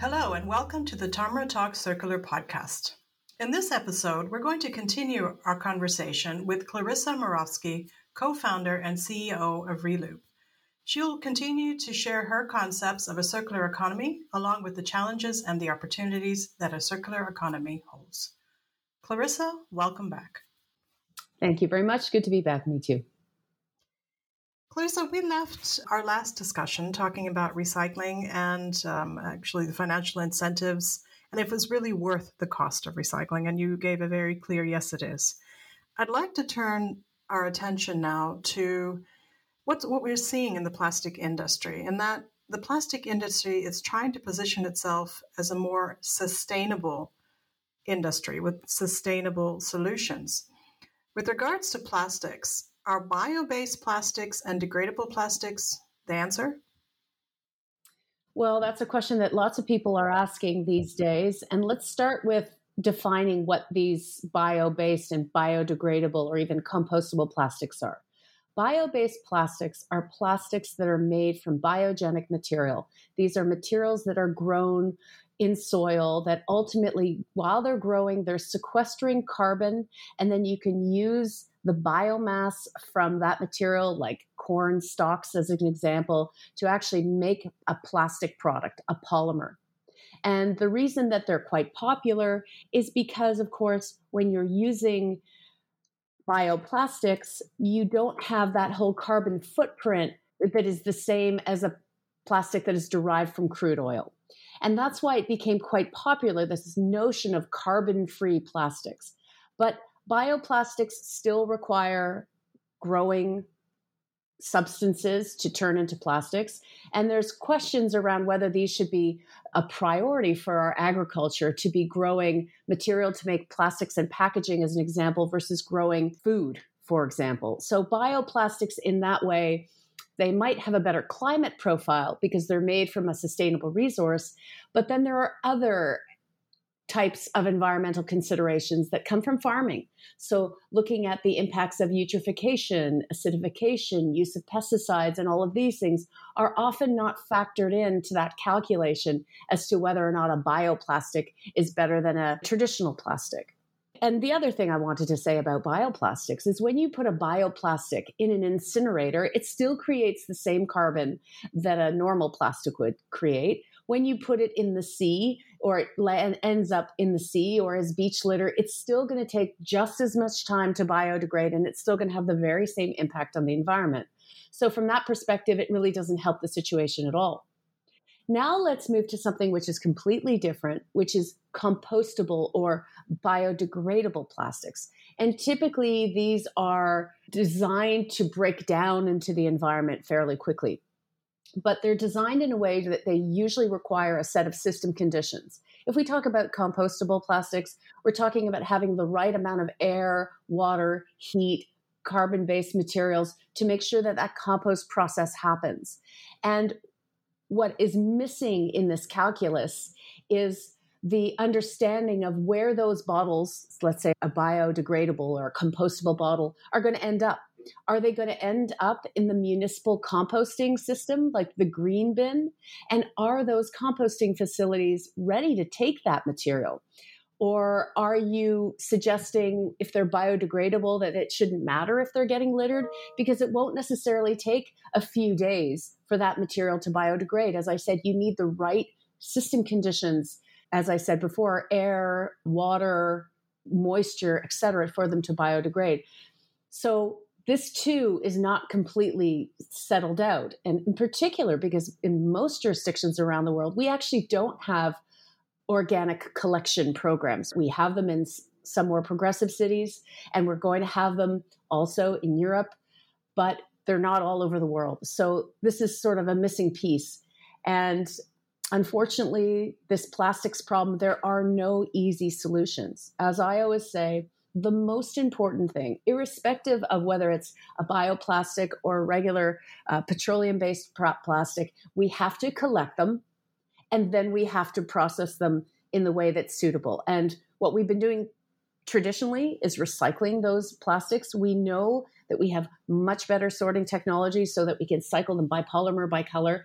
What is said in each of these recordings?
Hello, and welcome to the Tomra Talk Circular podcast. In this episode, we're going to continue our conversation with Clarissa Morawski, co founder and CEO of Reloop. She'll continue to share her concepts of a circular economy, along with the challenges and the opportunities that a circular economy holds. Clarissa, welcome back. Thank you very much. Good to be back. Me too. Clarissa, we left our last discussion talking about recycling and um, actually the financial incentives and if it was really worth the cost of recycling. And you gave a very clear yes, it is. I'd like to turn our attention now to what's, what we're seeing in the plastic industry, and that the plastic industry is trying to position itself as a more sustainable industry with sustainable solutions. With regards to plastics, are bio based plastics and degradable plastics the answer? Well, that's a question that lots of people are asking these days. And let's start with defining what these bio based and biodegradable or even compostable plastics are. Bio based plastics are plastics that are made from biogenic material. These are materials that are grown in soil that ultimately, while they're growing, they're sequestering carbon, and then you can use the biomass from that material, like corn stalks as an example, to actually make a plastic product, a polymer. And the reason that they're quite popular is because, of course, when you're using bioplastics, you don't have that whole carbon footprint that is the same as a plastic that is derived from crude oil. And that's why it became quite popular this notion of carbon free plastics. But bioplastics still require growing substances to turn into plastics. And there's questions around whether these should be a priority for our agriculture to be growing material to make plastics and packaging, as an example, versus growing food, for example. So, bioplastics in that way. They might have a better climate profile because they're made from a sustainable resource, but then there are other types of environmental considerations that come from farming. So, looking at the impacts of eutrophication, acidification, use of pesticides, and all of these things are often not factored into that calculation as to whether or not a bioplastic is better than a traditional plastic. And the other thing I wanted to say about bioplastics is when you put a bioplastic in an incinerator, it still creates the same carbon that a normal plastic would create. When you put it in the sea, or it ends up in the sea or as beach litter, it's still going to take just as much time to biodegrade and it's still going to have the very same impact on the environment. So, from that perspective, it really doesn't help the situation at all. Now, let's move to something which is completely different, which is compostable or biodegradable plastics. And typically, these are designed to break down into the environment fairly quickly but they're designed in a way that they usually require a set of system conditions. If we talk about compostable plastics, we're talking about having the right amount of air, water, heat, carbon based materials to make sure that that compost process happens. And what is missing in this calculus is the understanding of where those bottles, let's say a biodegradable or a compostable bottle, are going to end up. Are they going to end up in the municipal composting system, like the green bin? And are those composting facilities ready to take that material? Or are you suggesting if they're biodegradable that it shouldn't matter if they're getting littered? Because it won't necessarily take a few days for that material to biodegrade. As I said, you need the right system conditions, as I said before, air, water, moisture, et cetera, for them to biodegrade. So this too is not completely settled out. And in particular, because in most jurisdictions around the world, we actually don't have organic collection programs. We have them in some more progressive cities, and we're going to have them also in Europe, but they're not all over the world. So this is sort of a missing piece. And unfortunately, this plastics problem, there are no easy solutions. As I always say, the most important thing, irrespective of whether it's a bioplastic or regular uh, petroleum based plastic, we have to collect them and then we have to process them in the way that's suitable. And what we've been doing traditionally is recycling those plastics. We know that we have much better sorting technology so that we can cycle them by polymer, by color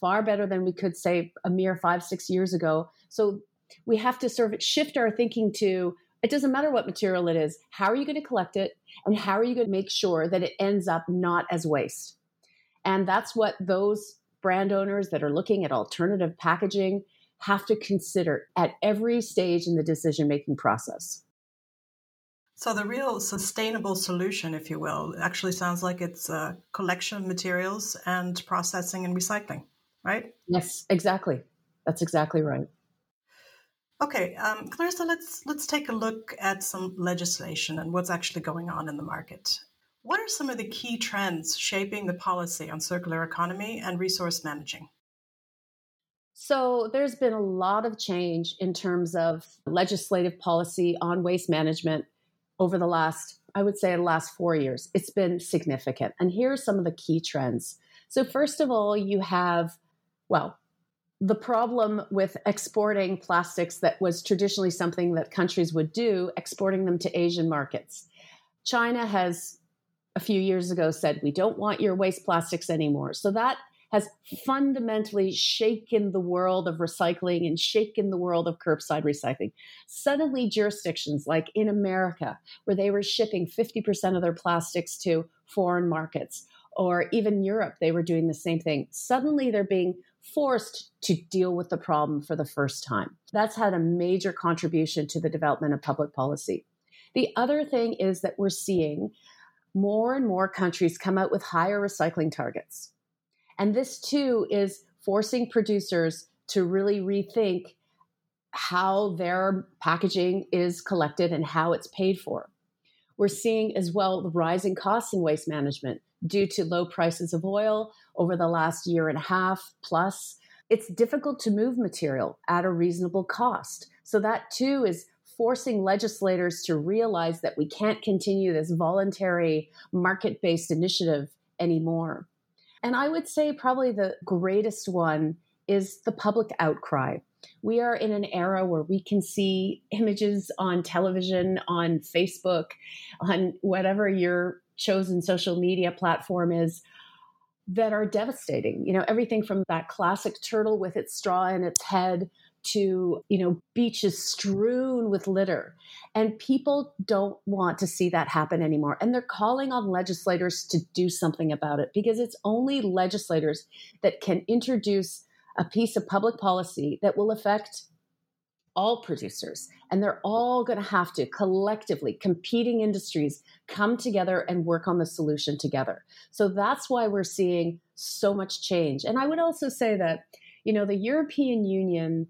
far better than we could say a mere five, six years ago. So we have to sort of shift our thinking to it doesn't matter what material it is. How are you going to collect it? And how are you going to make sure that it ends up not as waste? And that's what those brand owners that are looking at alternative packaging have to consider at every stage in the decision making process. So, the real sustainable solution, if you will, actually sounds like it's a collection of materials and processing and recycling, right? Yes, exactly. That's exactly right. Okay, um, Clarissa, let's let's take a look at some legislation and what's actually going on in the market. What are some of the key trends shaping the policy on circular economy and resource managing? So, there's been a lot of change in terms of legislative policy on waste management over the last, I would say, the last four years. It's been significant. And here are some of the key trends. So, first of all, you have, well, the problem with exporting plastics that was traditionally something that countries would do, exporting them to Asian markets. China has a few years ago said, we don't want your waste plastics anymore. So that has fundamentally shaken the world of recycling and shaken the world of curbside recycling. Suddenly, jurisdictions like in America, where they were shipping 50% of their plastics to foreign markets, or even Europe, they were doing the same thing. Suddenly, they're being forced to deal with the problem for the first time. That's had a major contribution to the development of public policy. The other thing is that we're seeing more and more countries come out with higher recycling targets. And this too is forcing producers to really rethink how their packaging is collected and how it's paid for. We're seeing as well the rising costs in waste management due to low prices of oil over the last year and a half plus. It's difficult to move material at a reasonable cost. So, that too is forcing legislators to realize that we can't continue this voluntary market based initiative anymore. And I would say probably the greatest one is the public outcry. We are in an era where we can see images on television, on Facebook, on whatever your chosen social media platform is that are devastating. You know, everything from that classic turtle with its straw in its head to you know beaches strewn with litter and people don't want to see that happen anymore and they're calling on legislators to do something about it because it's only legislators that can introduce a piece of public policy that will affect all producers and they're all going to have to collectively competing industries come together and work on the solution together so that's why we're seeing so much change and i would also say that you know the european union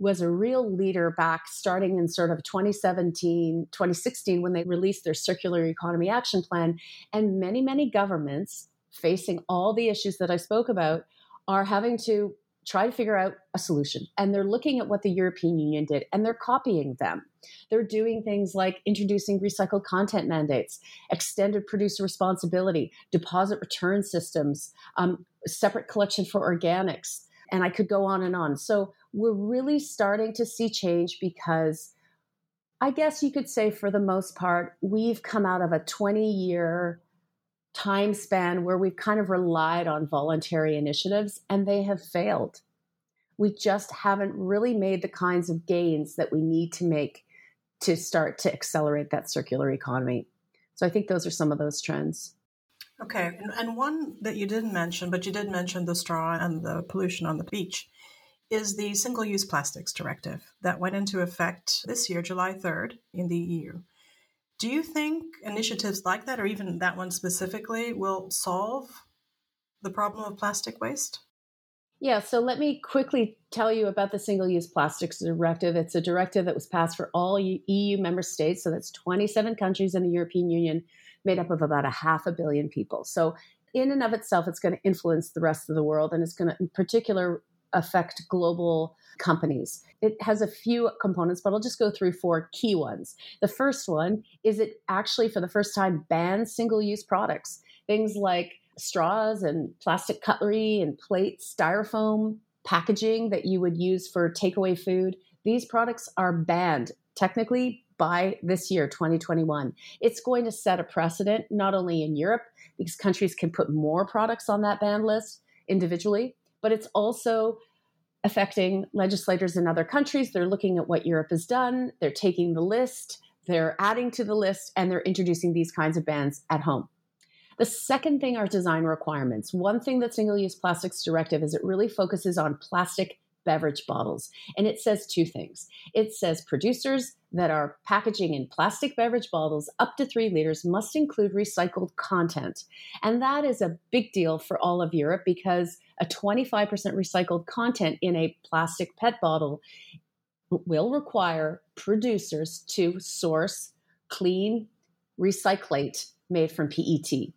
was a real leader back starting in sort of 2017, 2016, when they released their circular economy action plan. And many, many governments facing all the issues that I spoke about are having to try to figure out a solution. And they're looking at what the European Union did and they're copying them. They're doing things like introducing recycled content mandates, extended producer responsibility, deposit return systems, um, separate collection for organics. And I could go on and on. So we're really starting to see change because I guess you could say, for the most part, we've come out of a 20 year time span where we've kind of relied on voluntary initiatives and they have failed. We just haven't really made the kinds of gains that we need to make to start to accelerate that circular economy. So I think those are some of those trends. Okay. And, one that you didn't mention, but you did mention the straw and the pollution on the beach is the Single Use Plastics Directive that went into effect this year, July 3rd, in the EU. Do you think initiatives like that, or even that one specifically, will solve the problem of plastic waste? Yeah, so let me quickly tell you about the Single Use Plastics Directive. It's a directive that was passed for all EU member states, so that's 27 countries in the European Union, made up of about a half a billion people. So, in and of itself, it's going to influence the rest of the world, and it's going to, in particular, affect global companies. It has a few components, but I'll just go through four key ones. The first one is it actually, for the first time, bans single use products, things like straws and plastic cutlery and plates, styrofoam packaging that you would use for takeaway food. These products are banned technically by this year, 2021. It's going to set a precedent not only in Europe, because countries can put more products on that ban list individually, but it's also affecting legislators in other countries. They're looking at what Europe has done, they're taking the list, they're adding to the list, and they're introducing these kinds of bans at home. The second thing are design requirements. One thing that Single Use Plastics Directive is it really focuses on plastic beverage bottles. And it says two things. It says producers that are packaging in plastic beverage bottles up to three liters must include recycled content. And that is a big deal for all of Europe because a 25% recycled content in a plastic PET bottle will require producers to source clean recyclate made from PET.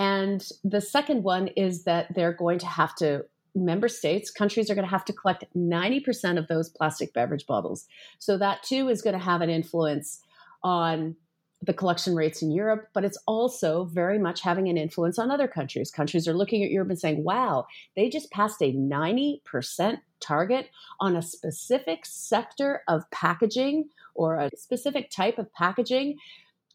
And the second one is that they're going to have to member states, countries are going to have to collect 90% of those plastic beverage bottles. So that too is going to have an influence on the collection rates in Europe, but it's also very much having an influence on other countries. Countries are looking at Europe and saying, wow, they just passed a 90% target on a specific sector of packaging or a specific type of packaging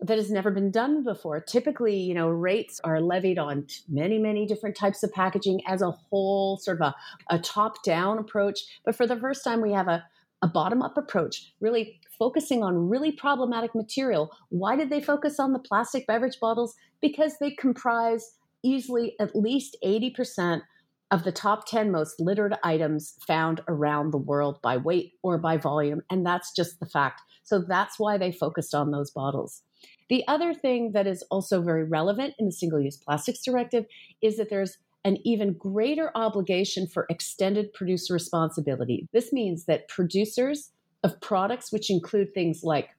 that has never been done before. Typically, you know, rates are levied on many, many different types of packaging as a whole, sort of a, a top down approach. But for the first time, we have a, a bottom up approach, really focusing on really problematic material. Why did they focus on the plastic beverage bottles? Because they comprise easily at least 80% of the top 10 most littered items found around the world by weight or by volume. And that's just the fact. So that's why they focused on those bottles. The other thing that is also very relevant in the Single Use Plastics Directive is that there's an even greater obligation for extended producer responsibility. This means that producers of products, which include things like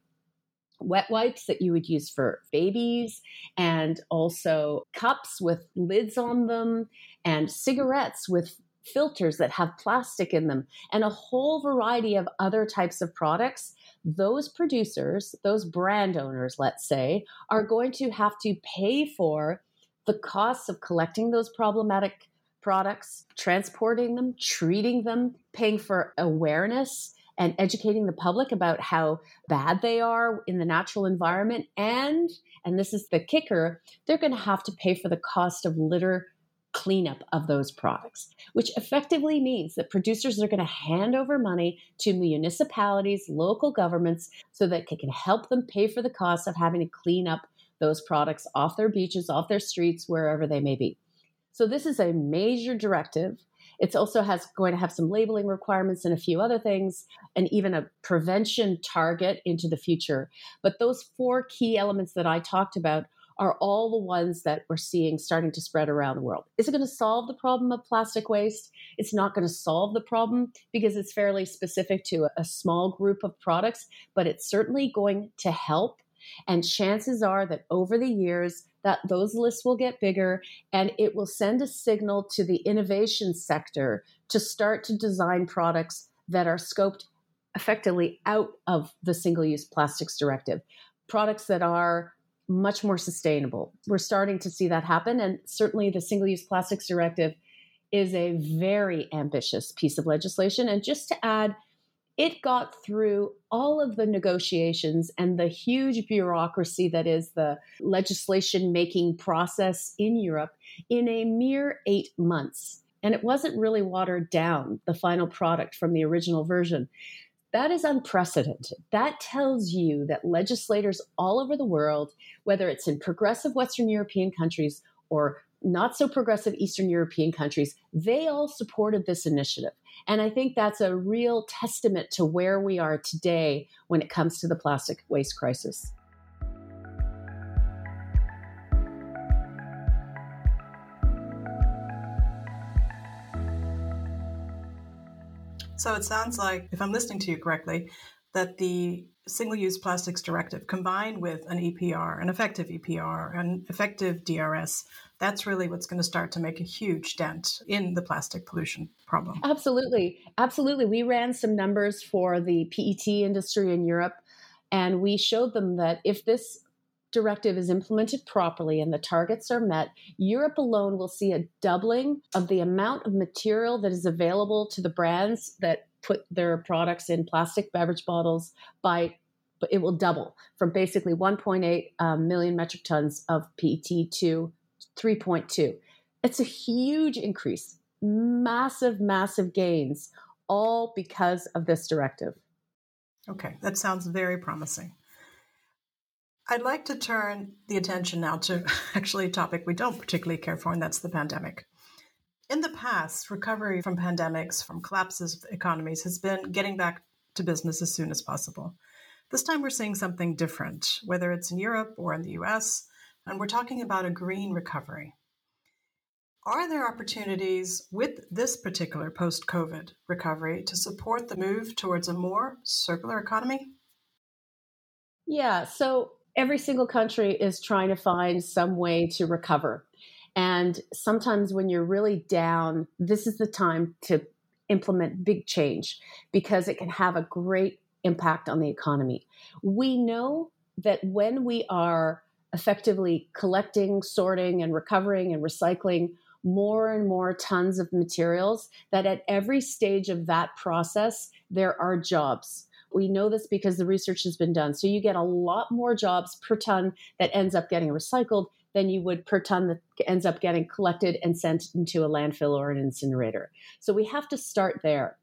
wet wipes that you would use for babies, and also cups with lids on them, and cigarettes with filters that have plastic in them, and a whole variety of other types of products those producers, those brand owners, let's say, are going to have to pay for the costs of collecting those problematic products, transporting them, treating them, paying for awareness and educating the public about how bad they are in the natural environment. And and this is the kicker they're going to have to pay for the cost of litter cleanup of those products, which effectively means that producers are going to hand over money to municipalities, local governments, so that they can help them pay for the cost of having to clean up those products off their beaches, off their streets, wherever they may be. So this is a major directive. It also has going to have some labeling requirements and a few other things, and even a prevention target into the future. But those four key elements that I talked about are all the ones that we're seeing starting to spread around the world. Is it going to solve the problem of plastic waste? It's not going to solve the problem because it's fairly specific to a, small group of products, but it's certainly going to help. And chances are that over the years, that those lists will get bigger and it will send a signal to the innovation sector to start to design products that are scoped effectively out of the single use plastics directive. Products that are much more sustainable. We're starting to see that happen. And certainly the Single Use Plastics Directive is a very ambitious piece of legislation. And just to add, it got through all of the negotiations and the huge bureaucracy that is the legislation making process in Europe in a mere eight months. And it wasn't really watered down, the final product from the original version. That is unprecedented. That tells you that legislators all over the world, whether it's in progressive Western European countries or not so progressive Eastern European countries, they all supported this initiative. And I think that's a real testament to where we are today when it comes to the plastic waste crisis. So it sounds like, if I'm listening to you correctly, that the single use plastics directive combined with an EPR, an effective EPR, an effective DRS, that's really what's going to start to make a huge dent in the plastic pollution problem. Absolutely. Absolutely. We ran some numbers for the PET industry in Europe, and we showed them that if this directive is implemented properly and the targets are met, Europe alone will see a doubling of the amount of material that is available to the brands that put their products in plastic beverage bottles by it will double from basically 1.8 um, million metric tons of PET to 3.2. It's a huge increase. massive, massive gains, all because of this directive. Okay, that sounds very promising. I'd like to turn the attention now to actually a topic we don't particularly care for, and that's the pandemic. In the past, recovery from pandemics, from collapses of economies, has been getting back to business as soon as possible. This time we're seeing something different, whether it's in Europe or in the US, and we're talking about a green recovery. Are there opportunities with this particular post COVID recovery to support the move towards a more circular economy? Yeah, so every single country is trying to find some way to recover. And sometimes when you're really down, this is the time to implement big change because it can have a great impact on the economy. We know that when we are effectively collecting, sorting, and recovering and recycling more and more tons of materials, that at every stage of that process, there are jobs. We know this because the research has been done. So you get a lot more jobs per ton that ends up getting recycled than you would per ton that ends up getting collected and sent into a landfill or an incinerator. So we have to start there.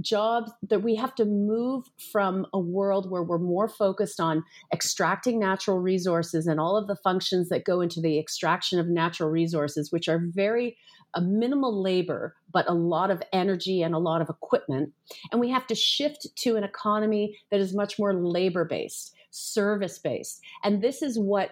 Jobs that we have to move from a world where we're more focused on extracting natural resources and all of the functions that go into the extraction of natural resources, which are very a minimal labor, but a lot of energy and a lot of equipment. And we have to shift to an economy that is much more labor based, service based. And this is what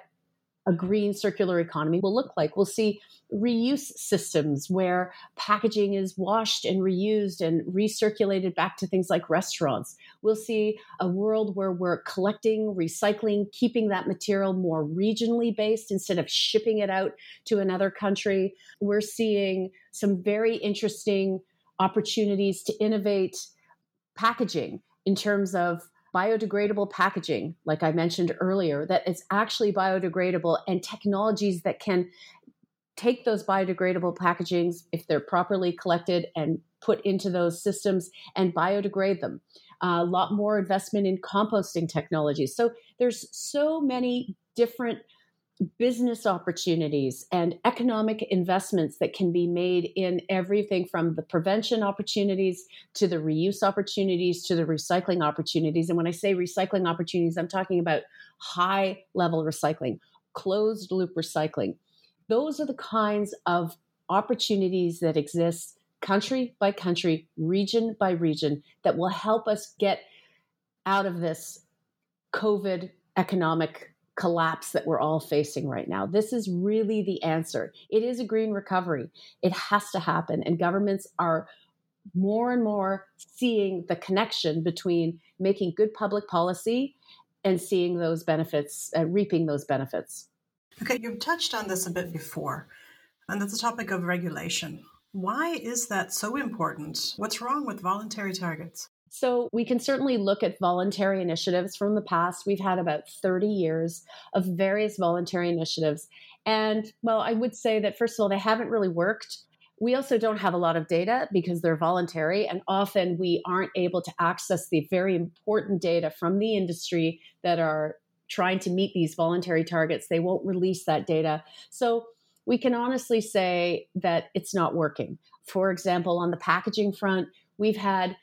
a green circular economy will look like. We'll see reuse systems where packaging is washed and reused and recirculated back to things like restaurants. We'll see a world where we're collecting, recycling, keeping that material more regionally based instead of shipping it out to another country. We're seeing some very interesting opportunities to innovate packaging in terms of biodegradable packaging, like I mentioned earlier, that is actually biodegradable and technologies that can take those biodegradable packagings, if they're properly collected and put into those systems, and biodegrade them. A lot more investment in composting technologies. So there's so many different business opportunities and economic investments that can be made in everything from the prevention opportunities to the reuse opportunities to the recycling opportunities. And when I say recycling opportunities, I'm talking about high level recycling, closed loop recycling. Those are the kinds of opportunities that exist country by country, region by region, that will help us get out of this COVID economic collapse that we're all facing right now. This is really the answer. It is a green recovery. It has to happen. And governments are more and more seeing the connection between making good public policy and seeing those benefits, uh, reaping those benefits. Okay, you've touched on this a bit before, and that's the topic of regulation. Why is that so important? What's wrong with voluntary targets? So we can certainly look at voluntary initiatives from the past. We've had about 30 years of various voluntary initiatives. And well, I would say that first of all, they haven't really worked. We also don't have a lot of data because they're voluntary, and often we aren't able to access the very important data from the industry that are trying to meet these voluntary targets. They won't release that data. So we can honestly say that it's not working. For example, on the packaging front, we've had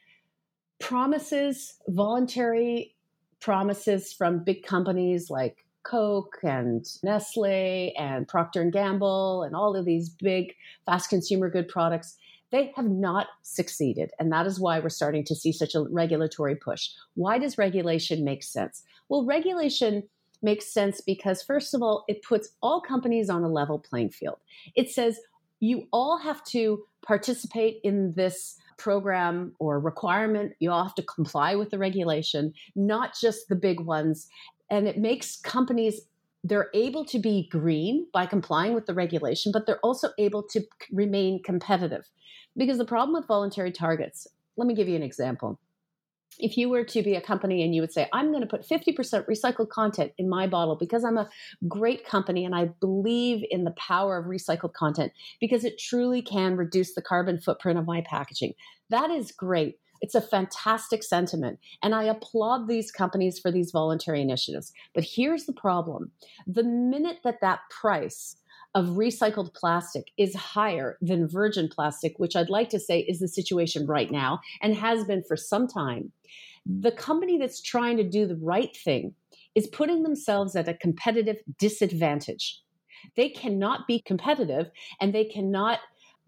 promises, voluntary promises from big companies like Coke and Nestle and Procter and Gamble and all of these big fast consumer good products they have not succeeded and that is why we're starting to see such a regulatory push. Why does regulation make sense? Well, regulation makes sense because first of all it puts all companies on a level playing field. It says you all have to participate in this program or requirement. You all have to comply with the regulation, not just the big ones. And it makes companies they're able to be green by complying with the regulation, but they're also able to remain competitive. Because the problem with voluntary targets, let me give you an example if you were to be a company and you would say, I'm going to put 50% recycled content in my bottle because I'm a great company and I believe in the power of recycled content because it truly can reduce the carbon footprint of my packaging. That is great. It's a fantastic sentiment. And I applaud these companies for these voluntary initiatives. But here's the problem the minute that that price of recycled plastic is higher than virgin plastic, which I'd like to say is the situation right now and has been for some time, the company that's trying to do the right thing is putting themselves at a competitive disadvantage. They cannot be competitive and they cannot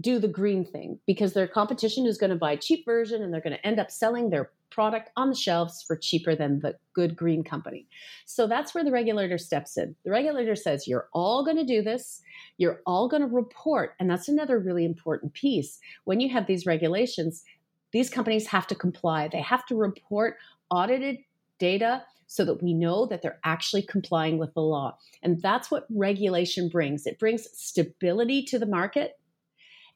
do the green thing because their competition is going to buy a cheap version and they're going to end up selling their product on the shelves for cheaper than the good green company. So that's where the regulator steps in. The regulator says, You're all going to do this. You're all going to report. And that's another really important piece. When you have these regulations, these companies have to comply. They have to report audited data so that we know that they're actually complying with the law. And that's what regulation brings it brings stability to the market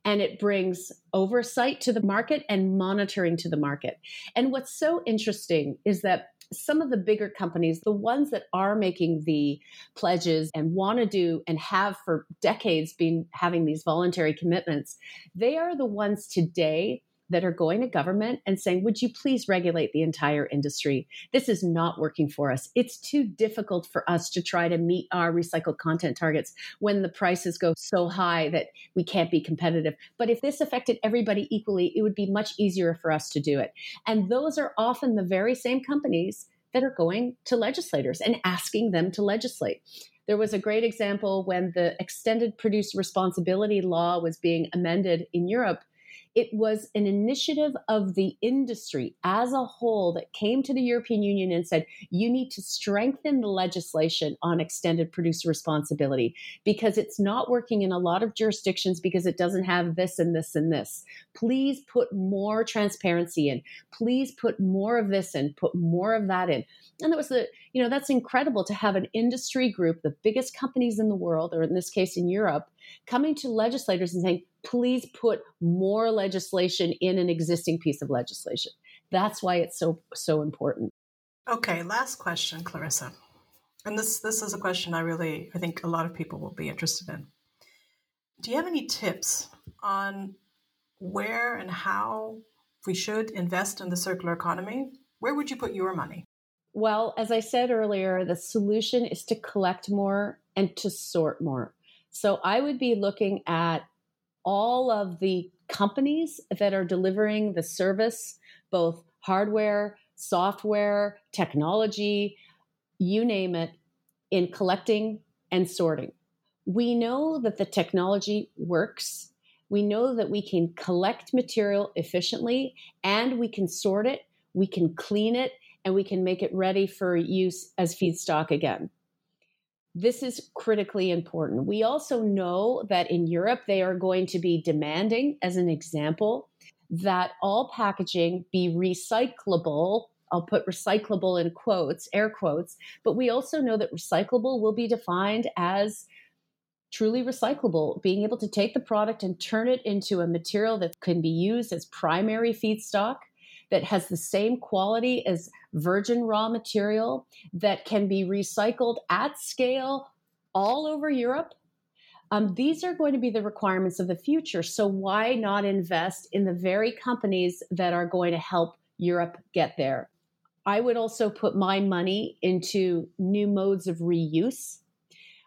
and it brings oversight to the market and monitoring to the market. And what's so interesting is that some of the bigger companies, the ones that are making the pledges and want to do and have for decades been having these voluntary commitments, they are the ones today that are going to government and saying, Would you please regulate the entire industry? This is not working for us. It's too difficult for us to try to meet our recycled content targets when the prices go so high that we can't be competitive. But if this affected everybody equally, it would be much easier for us to do it. And those are often the very same companies that are going to legislators and asking them to legislate. There was a great example when the extended producer responsibility law was being amended in Europe it was an initiative of the industry as a whole that came to the European Union and said, you need to strengthen the legislation on extended producer responsibility because it's not working in a lot of jurisdictions because it doesn't have this and this and this. Please put more transparency in. Please put more of this in, put more of that in. And that was the, you know, that's incredible to have an industry group, the biggest companies in the world, or in this case in Europe, coming to legislators and saying, please put more legislation in an existing piece of legislation. That's why it's so so important. Okay, last question, Clarissa. And this this is a question I really I think a lot of people will be interested in. Do you have any tips on where and how we should invest in the circular economy? Where would you put your money? Well, as I said earlier, the solution is to collect more and to sort more. So I would be looking at all of the companies that are delivering the service, both hardware, software, technology, you name it, in collecting and sorting. We know that the technology works. We know that we can collect material efficiently and we can sort it, we can clean it, and we can make it ready for use as feedstock again. This is critically important. We also know that in Europe, they are going to be demanding, as an example, that all packaging be recyclable. I'll put recyclable in quotes, air quotes, but we also know that recyclable will be defined as truly recyclable, being able to take the product and turn it into a material that can be used as primary feedstock that has the same quality as virgin raw material that can be recycled at scale all over Europe. Um, these are going to be the requirements of the future. So, why not invest in the very companies that are going to help Europe get there? I would also put my money into new modes of reuse.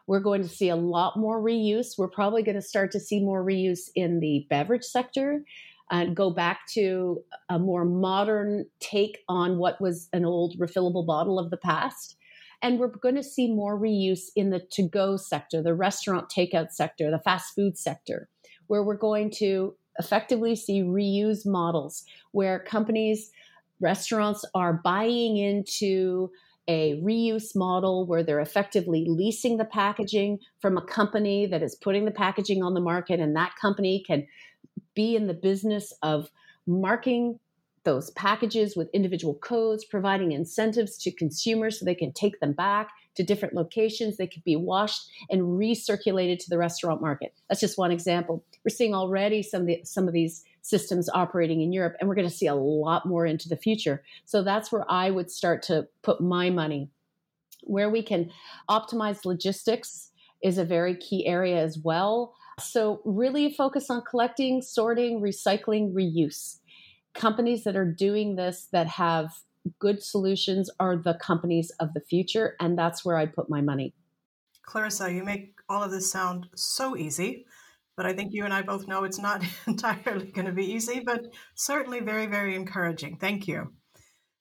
We're going to see a lot more reuse. We're probably going to start to see more reuse in the beverage sector and go back to a more modern take on what was an old refillable bottle of the past. And we're going to see more reuse in the to go sector, the restaurant takeout sector, the fast food sector, where we're going to effectively see reuse models where companies, restaurants are buying into a reuse model where they're effectively leasing the packaging from a company that is putting the packaging on the market, and that company can be in the business of marking those packages with individual codes, providing incentives to consumers so they can take them back to different locations. They could be washed and recirculated to the restaurant market. That's just one example. We're seeing already some of the, some of these systems operating in Europe, and we're going to see a lot more into the future. So that's where I would start to put my money. Where we can optimize logistics is a very key area as well. So, really focus on collecting, sorting, recycling, reuse. Companies that are doing this that have good solutions are the companies of the future. And that's where I put my money. Clarissa, you make all of this sound so easy, but I think you and I both know it's not entirely going to be easy, but certainly very, very encouraging. Thank you.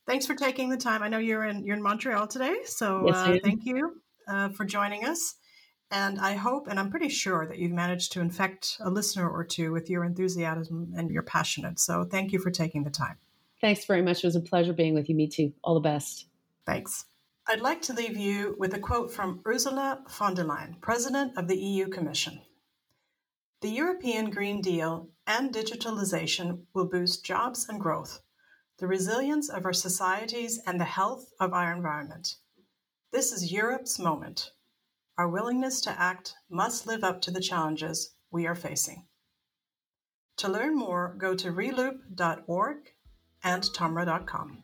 Thanks for taking the time. I know you're in you're in Montreal today, so yes, uh, thank you uh, for joining us. And I hope, and I'm pretty sure that you've managed to infect a listener or two with your enthusiasm and your passionate. So thank you for taking the time. Thanks very much. It was a pleasure being with you. Me too. All the best. Thanks. I'd like to leave you with a quote from Ursula von der Leyen, President of the EU Commission. The European Green Deal and digitalization will boost jobs and growth, the resilience of our societies, and the health of our environment. This is Europe's moment. Our willingness to act must live up to the challenges we are facing. To learn more, go to reloop.org and tomra.com.